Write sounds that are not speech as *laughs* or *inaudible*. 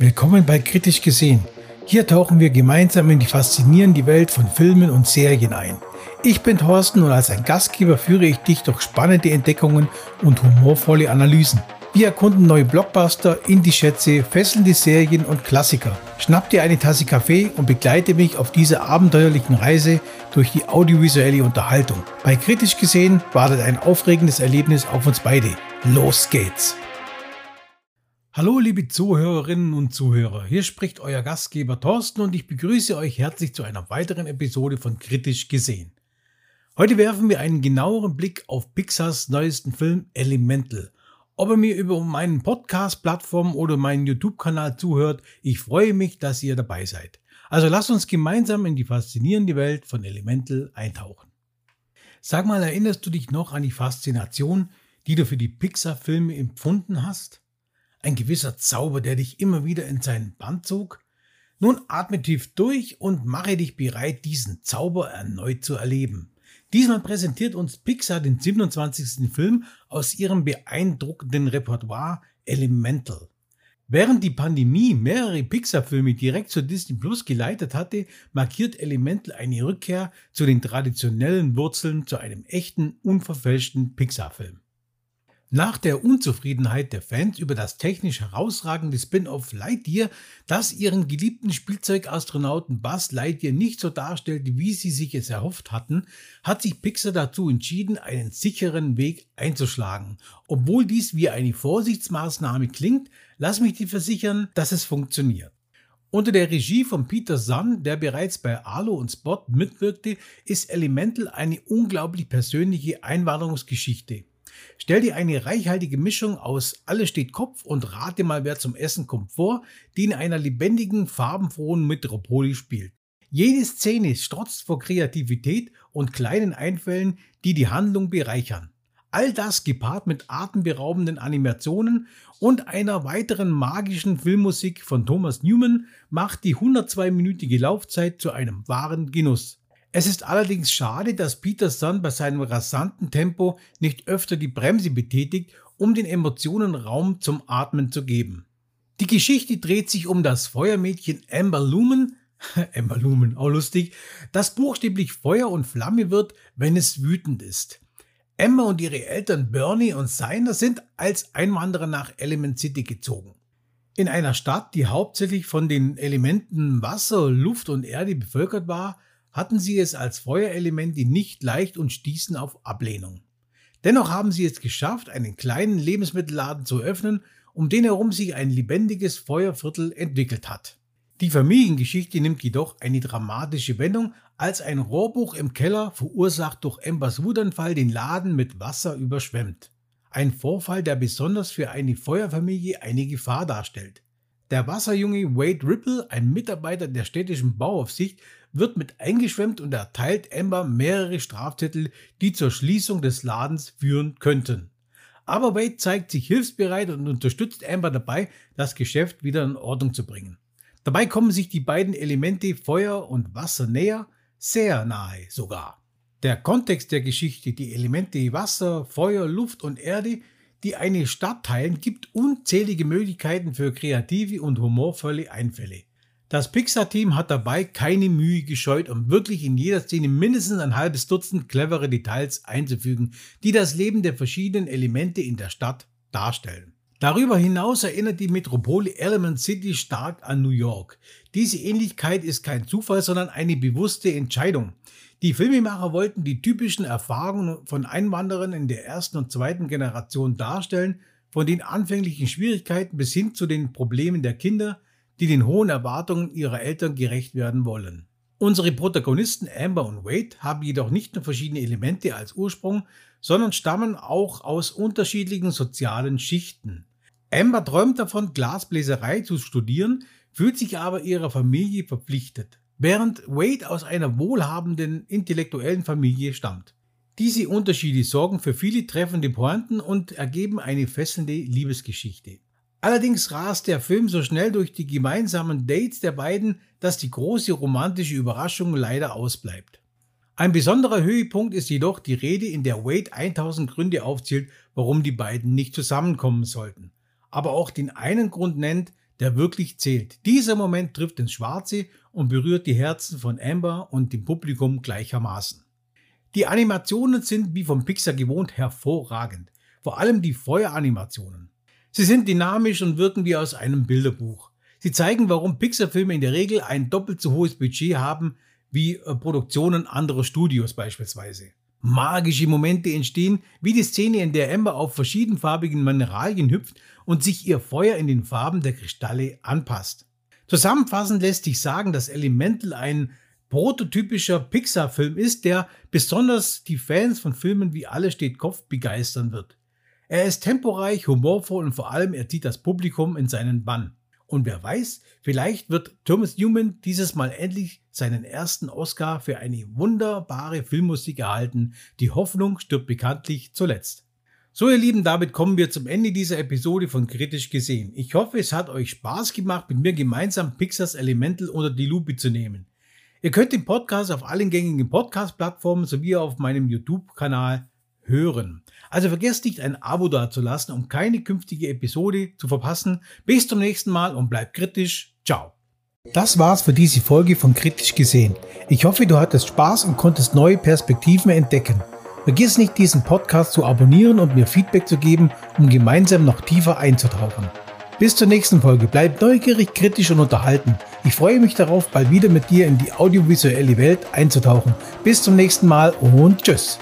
Willkommen bei Kritisch gesehen. Hier tauchen wir gemeinsam in die faszinierende Welt von Filmen und Serien ein. Ich bin Thorsten und als ein Gastgeber führe ich dich durch spannende Entdeckungen und humorvolle Analysen. Wir erkunden neue Blockbuster, Indie-Schätze, fesselnde Serien und Klassiker. Schnapp dir eine Tasse Kaffee und begleite mich auf dieser abenteuerlichen Reise durch die audiovisuelle Unterhaltung. Bei Kritisch gesehen wartet ein aufregendes Erlebnis auf uns beide. Los geht's! Hallo liebe Zuhörerinnen und Zuhörer, hier spricht euer Gastgeber Thorsten und ich begrüße euch herzlich zu einer weiteren Episode von Kritisch gesehen. Heute werfen wir einen genaueren Blick auf Pixars neuesten Film Elemental. Ob ihr mir über meinen Podcast-Plattform oder meinen YouTube-Kanal zuhört, ich freue mich, dass ihr dabei seid. Also lasst uns gemeinsam in die faszinierende Welt von Elemental eintauchen. Sag mal, erinnerst du dich noch an die Faszination, die du für die Pixar-Filme empfunden hast? Ein gewisser Zauber, der dich immer wieder in seinen Band zog? Nun atme tief durch und mache dich bereit, diesen Zauber erneut zu erleben. Diesmal präsentiert uns Pixar den 27. Film aus ihrem beeindruckenden Repertoire Elemental. Während die Pandemie mehrere Pixar-Filme direkt zu Disney Plus geleitet hatte, markiert Elemental eine Rückkehr zu den traditionellen Wurzeln zu einem echten, unverfälschten Pixar-Film. Nach der Unzufriedenheit der Fans über das technisch herausragende Spin-off Lightyear, das ihren geliebten Spielzeugastronauten Buzz Lightyear nicht so darstellte, wie sie sich es erhofft hatten, hat sich Pixar dazu entschieden, einen sicheren Weg einzuschlagen. Obwohl dies wie eine Vorsichtsmaßnahme klingt, lass mich dir versichern, dass es funktioniert. Unter der Regie von Peter Sun, der bereits bei Arlo und Spot mitwirkte, ist Elemental eine unglaublich persönliche Einwanderungsgeschichte. Stell dir eine reichhaltige Mischung aus Alles steht Kopf und Rate mal, wer zum Essen kommt vor, die in einer lebendigen, farbenfrohen Metropole spielt. Jede Szene strotzt vor Kreativität und kleinen Einfällen, die die Handlung bereichern. All das gepaart mit atemberaubenden Animationen und einer weiteren magischen Filmmusik von Thomas Newman macht die 102-minütige Laufzeit zu einem wahren Genuss. Es ist allerdings schade, dass Peterson bei seinem rasanten Tempo nicht öfter die Bremse betätigt, um den Emotionen Raum zum Atmen zu geben. Die Geschichte dreht sich um das Feuermädchen Amber Lumen, *laughs* Amber Lumen, auch lustig, das buchstäblich Feuer und Flamme wird, wenn es wütend ist. Amber und ihre Eltern Bernie und Seiner sind als Einwanderer nach Element City gezogen. In einer Stadt, die hauptsächlich von den Elementen Wasser, Luft und Erde bevölkert war, hatten sie es als Feuerelemente nicht leicht und stießen auf Ablehnung. Dennoch haben sie es geschafft, einen kleinen Lebensmittelladen zu öffnen, um den herum sich ein lebendiges Feuerviertel entwickelt hat. Die Familiengeschichte nimmt jedoch eine dramatische Wendung, als ein Rohrbuch im Keller, verursacht durch Embers Wutanfall, den Laden mit Wasser überschwemmt. Ein Vorfall, der besonders für eine Feuerfamilie eine Gefahr darstellt. Der Wasserjunge Wade Ripple, ein Mitarbeiter der städtischen Bauaufsicht, wird mit eingeschwemmt und erteilt Amber mehrere Strafzettel, die zur Schließung des Ladens führen könnten. Aber Wade zeigt sich hilfsbereit und unterstützt Amber dabei, das Geschäft wieder in Ordnung zu bringen. Dabei kommen sich die beiden Elemente Feuer und Wasser näher, sehr nahe sogar. Der Kontext der Geschichte, die Elemente Wasser, Feuer, Luft und Erde, die eine Stadt teilen, gibt unzählige Möglichkeiten für kreative und humorvolle Einfälle. Das Pixar-Team hat dabei keine Mühe gescheut, um wirklich in jeder Szene mindestens ein halbes Dutzend clevere Details einzufügen, die das Leben der verschiedenen Elemente in der Stadt darstellen. Darüber hinaus erinnert die Metropole Element City stark an New York. Diese Ähnlichkeit ist kein Zufall, sondern eine bewusste Entscheidung. Die Filmemacher wollten die typischen Erfahrungen von Einwanderern in der ersten und zweiten Generation darstellen, von den anfänglichen Schwierigkeiten bis hin zu den Problemen der Kinder, die den hohen Erwartungen ihrer Eltern gerecht werden wollen. Unsere Protagonisten Amber und Wade haben jedoch nicht nur verschiedene Elemente als Ursprung, sondern stammen auch aus unterschiedlichen sozialen Schichten. Amber träumt davon, Glasbläserei zu studieren, fühlt sich aber ihrer Familie verpflichtet, während Wade aus einer wohlhabenden intellektuellen Familie stammt. Diese Unterschiede sorgen für viele treffende Pointen und ergeben eine fesselnde Liebesgeschichte. Allerdings rast der Film so schnell durch die gemeinsamen Dates der beiden, dass die große romantische Überraschung leider ausbleibt. Ein besonderer Höhepunkt ist jedoch die Rede, in der Wade 1000 Gründe aufzählt, warum die beiden nicht zusammenkommen sollten, aber auch den einen Grund nennt, der wirklich zählt. Dieser Moment trifft ins Schwarze und berührt die Herzen von Amber und dem Publikum gleichermaßen. Die Animationen sind wie von Pixar gewohnt hervorragend, vor allem die Feueranimationen. Sie sind dynamisch und wirken wie aus einem Bilderbuch. Sie zeigen, warum Pixar-Filme in der Regel ein doppelt so hohes Budget haben wie äh, Produktionen anderer Studios beispielsweise. Magische Momente entstehen, wie die Szene, in der Amber auf verschiedenfarbigen Mineralien hüpft und sich ihr Feuer in den Farben der Kristalle anpasst. Zusammenfassend lässt sich sagen, dass Elemental ein prototypischer Pixar-Film ist, der besonders die Fans von Filmen wie Alle steht Kopf begeistern wird. Er ist temporeich, humorvoll und vor allem er zieht das Publikum in seinen Bann. Und wer weiß, vielleicht wird Thomas Newman dieses Mal endlich seinen ersten Oscar für eine wunderbare Filmmusik erhalten. Die Hoffnung stirbt bekanntlich zuletzt. So ihr Lieben, damit kommen wir zum Ende dieser Episode von Kritisch gesehen. Ich hoffe, es hat euch Spaß gemacht, mit mir gemeinsam Pixars Elemental unter die Lupe zu nehmen. Ihr könnt den Podcast auf allen gängigen Podcast-Plattformen sowie auf meinem YouTube-Kanal hören. Also vergesst nicht ein Abo dazulassen, um keine künftige Episode zu verpassen. Bis zum nächsten Mal und bleibt kritisch. Ciao. Das war's für diese Folge von Kritisch gesehen. Ich hoffe, du hattest Spaß und konntest neue Perspektiven entdecken. Vergiss nicht, diesen Podcast zu abonnieren und mir Feedback zu geben, um gemeinsam noch tiefer einzutauchen. Bis zur nächsten Folge. Bleib neugierig, kritisch und unterhalten. Ich freue mich darauf, bald wieder mit dir in die audiovisuelle Welt einzutauchen. Bis zum nächsten Mal und tschüss.